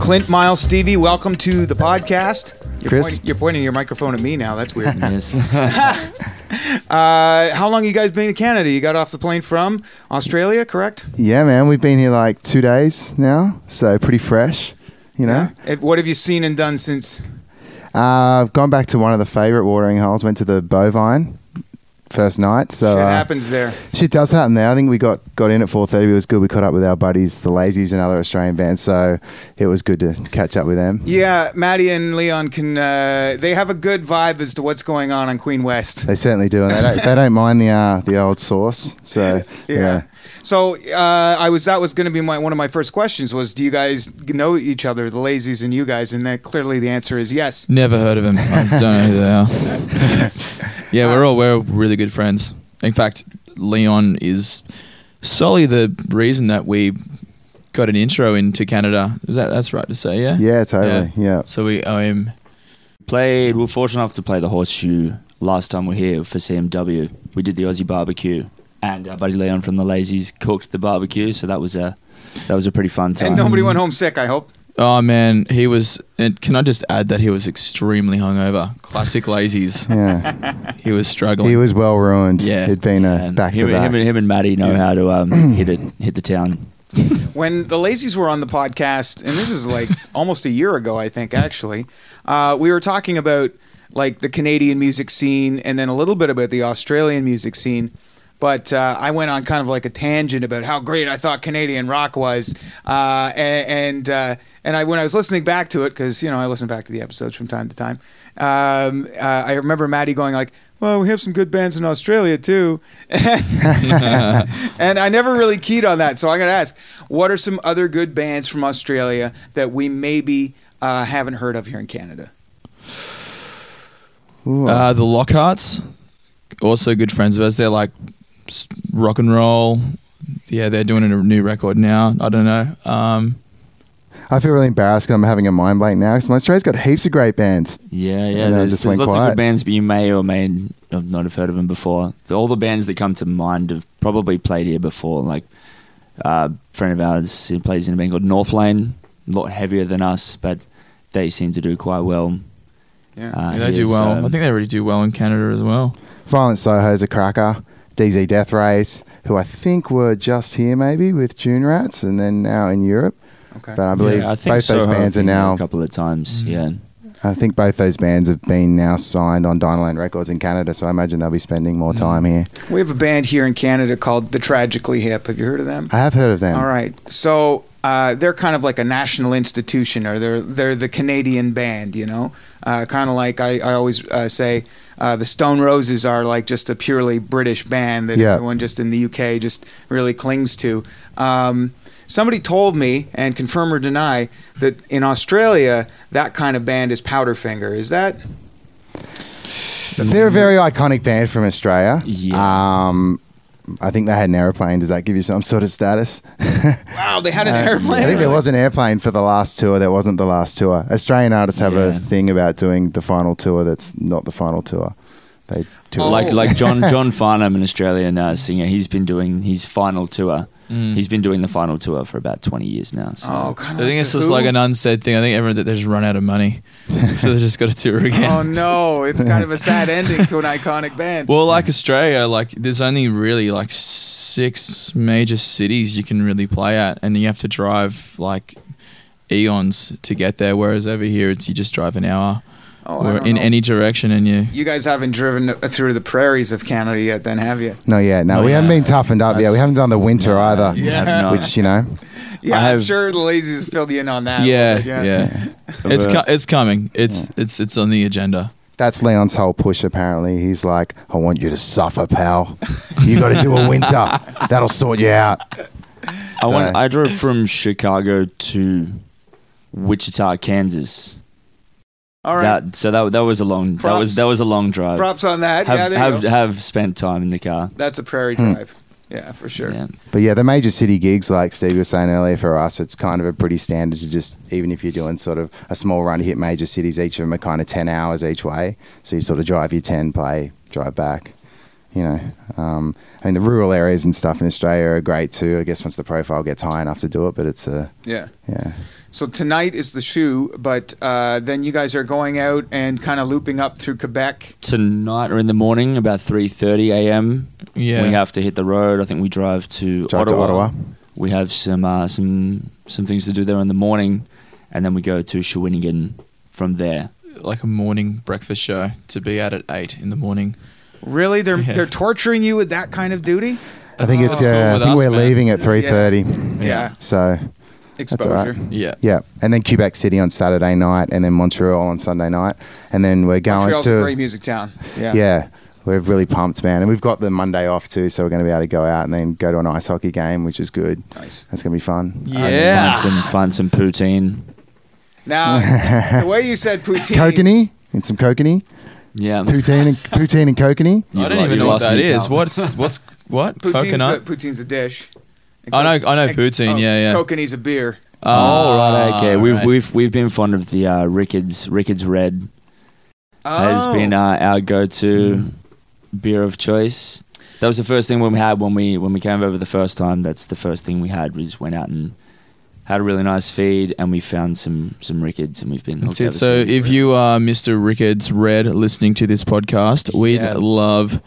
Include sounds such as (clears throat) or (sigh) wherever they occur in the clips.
Clint Miles Stevie, welcome to the podcast. You're, Chris? point- you're pointing your microphone at me now. That's weird. (laughs) Yes. (laughs) uh, how long you guys been in Canada? You got off the plane from Australia, correct? Yeah, man, we've been here like two days now, so pretty fresh. You know, And what have you seen and done since? uh, I've gone back to one of the favourite watering holes. Went to the Bovine first night. So Shit uh, happens there. Shit does happen there. I think we got got in at four thirty. It was good. We caught up with our buddies, the Lazys, and other Australian bands. So it was good to catch up with them. Yeah, Maddie and Leon can. Uh, they have a good vibe as to what's going on on Queen West. They certainly do, and they don't, they don't mind the uh, the old source. So yeah. So uh, I was that was going to be my one of my first questions was do you guys know each other, the Lazys and you guys? And that clearly the answer is yes. Never heard of him. I don't know who they are. (laughs) yeah, we're all we're really good friends. In fact, Leon is solely the reason that we got an intro into Canada. Is that that's right to say? Yeah. Yeah, totally. Yeah. So we owe him. played. We were fortunate enough to play the Horseshoe last time we were here for CMW. We did the Aussie barbecue, and our buddy Leon from the Lazys cooked the barbecue. So that was a that was a pretty fun time. And nobody went home sick. I hope. Oh man, he was. And can I just add that he was extremely hungover? Classic lazies. (laughs) Yeah. He was struggling. he was well ruined. Yeah. It'd been a back him, to back. Him, and- him and Maddie know how to um, (clears throat) hit it, hit the town. (laughs) When the Lazys were on the podcast, and this is like (laughs) almost a year ago, I think actually, uh, we were talking about like the Canadian music scene and then a little bit about the Australian music scene. But uh, I went on kind of like a tangent about how great I thought Canadian rock was, uh, and uh, and I when I was listening back to it because you know I listen back to the episodes from time to time. Um, uh, I remember Maddie going like, "Well, we have some good bands in Australia too," (laughs) and I never really keyed on that. So I'm gonna ask, what are some other good bands from Australia that we maybe uh, haven't heard of here in Canada? Uh, the Lockharts, also good friends of ours. They're like rock and roll. Yeah, they're doing a new record now. I don't know. Um, I feel really embarrassed because I'm having a mind blank now because my Australia's got heaps of great bands. Yeah, yeah. And then it There's, just there's went lots of good bands, but you may or may have not have heard of them before. The- All the bands that come to mind have probably played here before. Like uh, a friend of ours he plays in a band called Northlane, a lot heavier than us, but they seem to do quite well. Yeah. Uh, yeah, they here, do well. so- I think they really do well in Canada as well. Violent Soho's a cracker. DZ Deathrays, who I think were just here maybe with Dune Rats and then now in Europe. Okay. But I believe Yeah, I think both those bands are have been here now a couple of times. Yeah, I think both those bands have been now signed on Dine Alone Records in Canada, so I imagine they'll be spending more time here. We have a band here in Canada called The Tragically Hip. Have you heard of them? I have heard of them. All right. So uh, they're kind of like a national institution, or they're they're the Canadian band, you know. Uh, kind of like I, I always uh, say, uh, the Stone Roses are like just a purely British band that Yeah. everyone just in the UK just really clings to. Um, somebody told me, and confirm or deny, that in Australia that kind of band is Powderfinger. Is that? They're a very iconic band from Australia. Yeah. Um, I think they had an airplane. Does that give you some sort of status? (laughs) Wow, they had an Uh, airplane. I think there was an airplane for the last tour. That wasn't the last tour. Australian artists have a thing about doing the final tour that's not the final tour. They tour. Oh. like like John (laughs) John Farnham, an Australian uh, singer. He's been doing his final tour. Mm. He's been doing the final tour for about twenty years now. So. Oh, kind I think it's the just like an unsaid thing. I think everyone that they just run out of money, (laughs) so they just got to tour oh, again. Oh no, it's kind of a sad ending to an iconic band. Well, like Australia, like there's only really like six major cities you can really play at, and you have to drive like eons to get there. Whereas over here, it's you just drive an hour Oh, or in know. any direction, and you. You guys haven't driven through the prairies of Canada yet, then, have you? no, yeah, no, we haven't been toughened up yet. We haven't done the winter either. you have not. Which you know, Yeah, I I'm sure the lazy's filled you in on that. a Yeah, bit, yeah, (laughs) It's co- it's coming. It's it's it's on the agenda. that's Leon's whole push. Apparently, he's like, "I want you to suffer, pal. You got to do a winter. (laughs) That'll sort you out." I went. I drove from Chicago to Wichita, Kansas. All right. That so that that was a long. That was that was a long drive. Props on that. yeah, have there you have have spent time in the car. That's a prairie drive. Yeah, for sure. Yeah. But yeah, the major city gigs, like Steve was saying earlier, for us, it's kind of a pretty standard to just, even if you're doing sort of a small run to hit major cities, each of them are kind of 10 hours each way. So you sort of drive your 10, play, drive back. You know, um, I mean, the rural areas and stuff in Australia are great too. I guess once the profile gets high enough to do it, but it's a, Yeah. yeah. So tonight is the shoe, but uh, then you guys are going out and kind of looping up through Quebec. Tonight or in the morning, about three thirty a.m. Yeah. We have to hit the road. I think we drive to Drive to Ottawa. Ottawa. We have some uh, some some things to do there in the morning, and then we go to Shawinigan from there. like a morning breakfast show to be out at eight in the morning. Really, they're Yeah. they're torturing you with that kind of duty. I think That's it's, cool uh, I think us, we're man. leaving at 3.30. Yeah, So, exposure. all right. Yeah. yeah. And then Quebec City on Saturday night and then Montreal on Sunday night. And then we're going Montreal's to... a great music town. Yeah. Yeah, we're really pumped, man. And we've got the Monday off too, so we're going to be able to go out and then go to an ice hockey game, which is good. Nice. That's going to be fun. Yeah. Find some find some poutine. Now, (laughs) the way you said poutine. Kokanee and some kokanee, Yeah. poutine and poutine and kokanee. (laughs) I don't lo- even you know what lost that me, is. pal. What's what's what? Poutine's A, Coconut. poutine's a dish. And I know- co- I know and- poutine, yeah, yeah. Kokanee's a beer. Oh right, okay. Ah, We've right. we've we've been fond of the uh, Rickards Rickards Red has Oh. been uh, our go-to beer of choice. That was the first thing when we had when we when we came over the first time. That's the first thing we had was went out and had a really nice feed, and we found some some Rickards, and we've been. That's it. So if you are Mr. Rickards Red listening to this podcast, we'd Yeah. love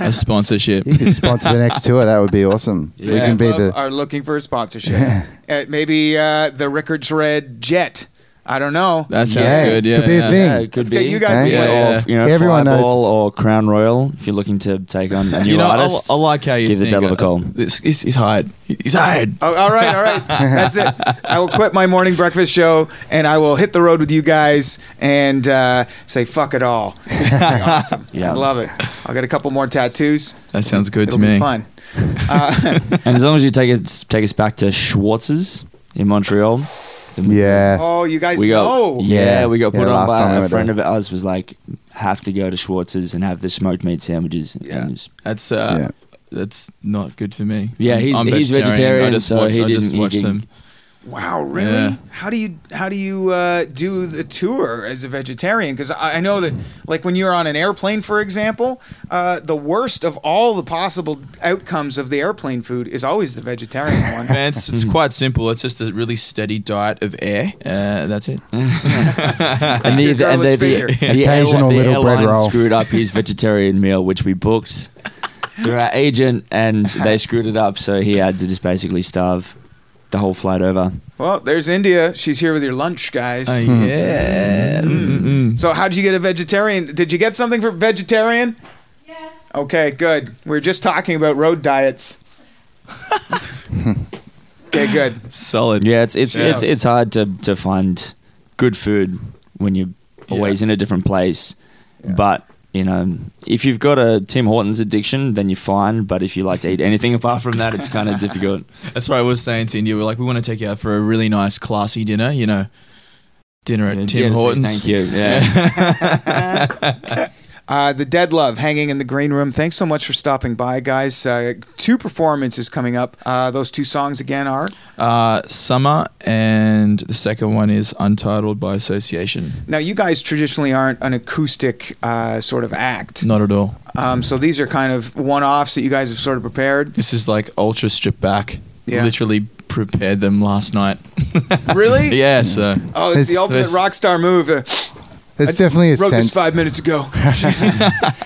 a sponsorship. You could sponsor the next tour. That would be awesome. We can be the. are looking for a sponsorship. (laughs) uh, maybe uh, the Rickards Red Jet. I don't know. That sounds Yeah, good. Yeah. could be a yeah. thing. yeah, it could Let's be. get you guys Yeah. to play. Yeah. Or, you know, Everyone knows. Fireball or Crown Royal if you're looking to take on a new You know, I, artist. I like how you give the think, devil a call. This, he's, he's hired. He's hired. Oh, all right, all right. That's it. I will quit my morning breakfast show and I will hit the road with you guys and uh, say fuck it all. (laughs) awesome. Yeah. I love it. I'll get a couple more tattoos. That sounds good It'll to be me. fun. (laughs) Uh, (laughs) And as long as you take us take us back to Schwartz's in Montreal, then we- Yeah. oh, you guys we got know. yeah, Yeah. we got Yeah, put on last time by a went friend there. of ours was like have to go to Schwartz's and have the smoked meat sandwiches. Yeah. And it was- That's uh, Yeah. that's not good for me. Yeah, he's- I'm he's vegetarian, I just so watch, he I didn't- he watch didn't- them. Wow, really? Yeah. How do you how do you uh, do the tour as a vegetarian? Because I, I know that, like when you're on an airplane, for example, uh, the worst of all the possible outcomes of the airplane food is always the vegetarian (laughs) one. Man, it's, it's quite simple. It's just a really steady diet of air. Uh, that's it. (laughs) (laughs) and the, the, and the, the, finger. the, Occasional the little bread airline roll. screwed up his vegetarian meal, which we booked through our agent, and they screwed it up, so he had to just basically starve the whole flight over. well, there's India. She's here with your lunch, guys. Uh, hmm. yeah. Mm-mm. so how did you get a vegetarian? Did you get something for vegetarian? Yes. Okay, good. We are just talking about road diets. (laughs) okay, good. Solid. Yeah, it's it's it's it's hard to to find good food when you're always in a different place. But you know, if you've got a Tim Hortons addiction, then you're fine. But if you like to eat anything apart from that, it's kind of difficult. (laughs) That's what I was saying to India. We're like, we want to take you out for a really nice, classy dinner. You know, dinner at Yeah, Tim to say Hortons. Thank you. Yeah. (laughs) (laughs) Uh, the Dead Love hanging in the green room. Thanks so much for stopping by, guys. Uh, two performances coming up. Uh, those two songs again are Uh, Summer, and the second one is Untitled by Association. now. You guys traditionally aren't an acoustic uh, sort of act, Not at all. um, so these are kind of one-offs that you guys have sort of prepared. This is like ultra stripped back. Yeah. Literally prepared them last night. Really? (laughs) yeah, so Oh, it's, the ultimate this- rock star move. There's I definitely a wrote sense. this five minutes ago. (laughs) (laughs)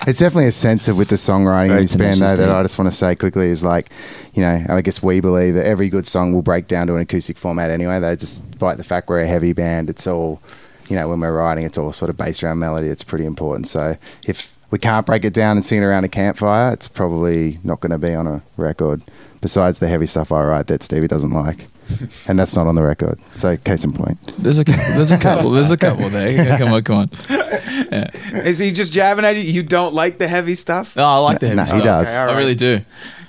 It's definitely a sense of with the songwriting Very in this band though, that. I just want to say quickly is like, you know, I guess we believe that every good song will break down to an acoustic format anyway. Though, despite the fact we're a heavy band, it's all, you know, when we're writing, it's all sort of based around melody. It's pretty important. So if we can't break it down and sing it around a campfire, it's probably not going to be on a record. Besides the heavy stuff I write that Stevie doesn't like, and that's not on the record. So case in point. There's a couple. There's a couple. There's a couple there. Yeah, come on, come on. (laughs) Is he just jabbing at you? You don't like the heavy stuff? No, I like the heavy No, he does. Okay, all I really do.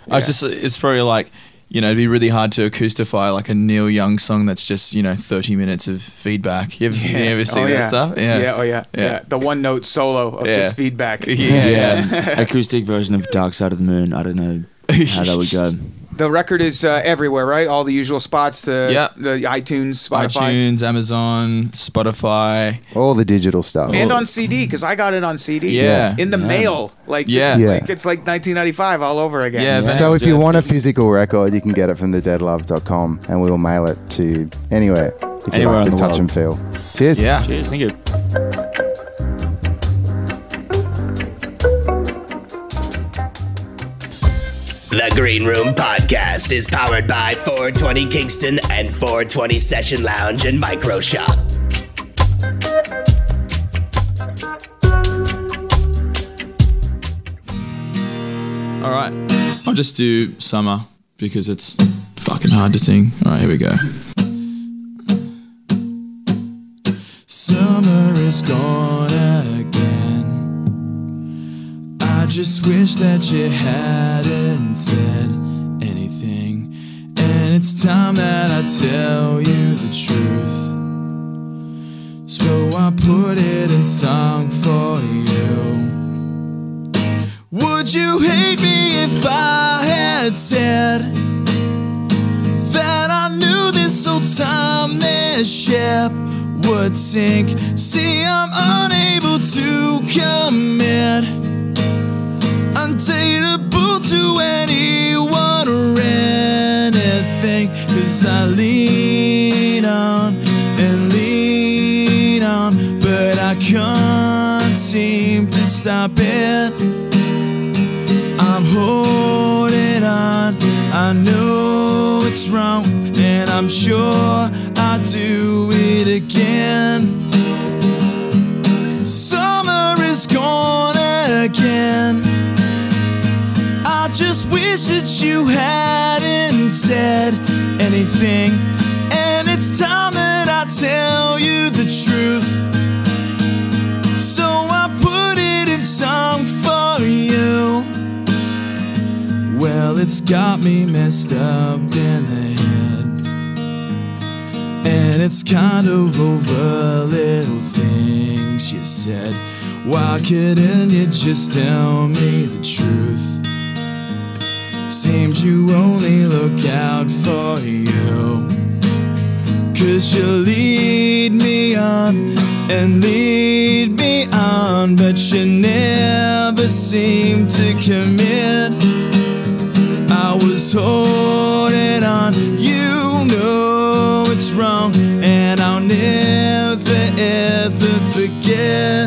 I was just. It's probably like. You know, it'd be really hard to acoustify like a Neil Young song that's just you know thirty minutes of feedback. You ever, you ever see Oh, that yeah. stuff? Yeah. Oh yeah. Yeah. Yeah. The one note solo of Yeah. just feedback. (laughs) Yeah. Yeah, acoustic version of Dark Side of the Moon. I don't know how that would go. (laughs) The record is uh, everywhere, right? All the usual spots to Yeah. the iTunes, Spotify. iTunes, Amazon, Spotify. All the digital stuff. And on CD because I got it on CD. Yeah. In the Yeah. mail, like Yeah. it's Yeah. like it's like 1995 all over again. Yeah, man. So if you want a physical record, you can get it from thedeadlove.com and we will mail it to anywhere if you Anywhere like in the the touch world. and feel. Cheers. Yeah. Cheers, thank you. The Green Room Podcast is powered by 420 Kingston and 420 Session Lounge and Micro Shop. All right. I'll just do summer because it's fucking hard to sing. All right, here we go. Summer is gone just wish that you hadn't said anything. And it's time that I tell you the truth. So I put it in song for you. Would you hate me if I had said that I knew this old time this ship would sink? See, I'm unable to commit undateable to anyone or anything. Cause I lean on and lean on, but I can't seem to stop it. I'm holding on. I know it's wrong, and I'm sure I'll do it again. Summer is gone again. I just wish that you hadn't said anything. And it's time that I tell you the truth. So I put it in song for you. Well, it's got me messed up in the head. And it's kind of over little things you said. Why couldn't you just tell me the truth? Seems you only look out for you. Cause you lead me on and lead me on, but you never seem to commit. I was holding on, you know it's wrong, and I'll never ever forget.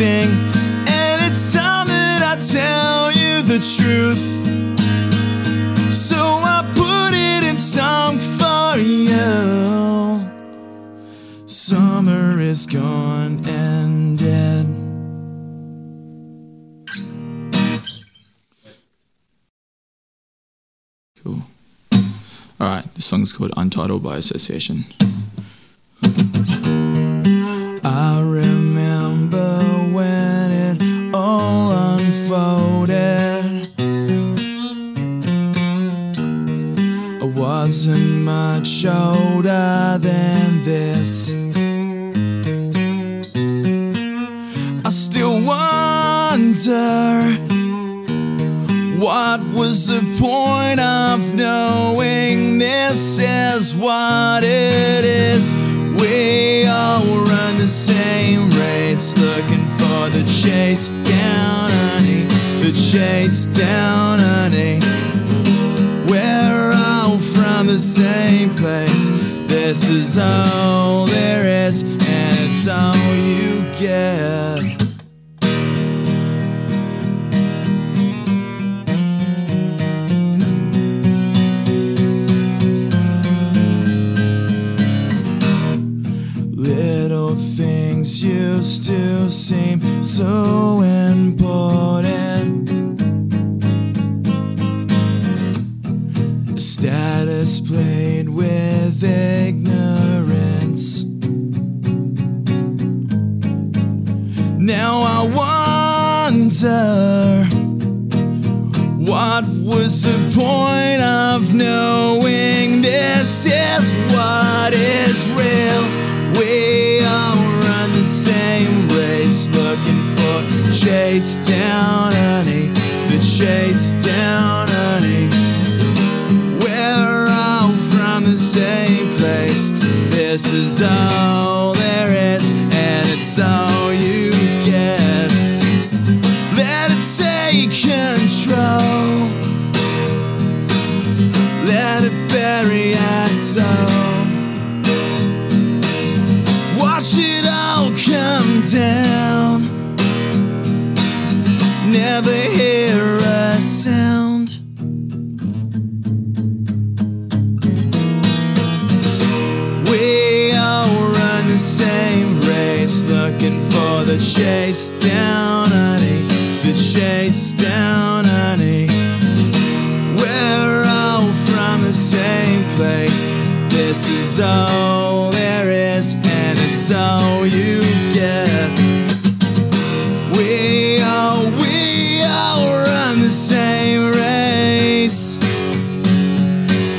Anything. And it's time that I tell you the truth. So I put it in song for you. Summer is gone and dead. Cool. All right, this song's called Untitled by Association. Shoulder than this. I still wonder what was the point of knowing this is what it is. We all run the same race, looking for the chase down, honey. The chase down, honey. The same place. This is all there is, and it's all you get. Little things used to seem so important. Status played with ignorance. Now I wonder what was the point of knowing this is what is real? We all run the same race, looking for chase down, honey. The chase down, honey. The same place. This is all there is, and it's all you get. Let it take control. Let it bury our soul. Watch it all come down. Never hear a sound. The chase down, honey. The chase down, honey. We're all from the same place. This is all there is, and it's all you get. We all, we all run the same race.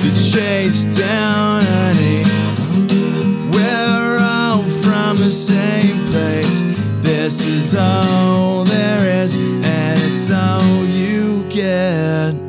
The chase down, honey. We're all from the same. This is all there is, and it's all you get.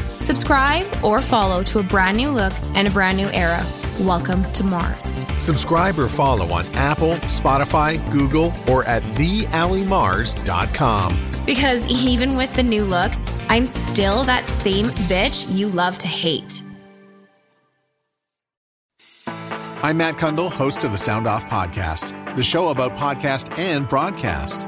Subscribe or follow to a brand new look and a brand new era. Welcome to Mars. Subscribe or follow on Apple, Spotify, Google, or at theallymars.com. Because even with the new look, I'm still that same bitch you love to hate. I'm Matt Cundill, host of the Sound Off Podcast, the show about podcast and broadcast.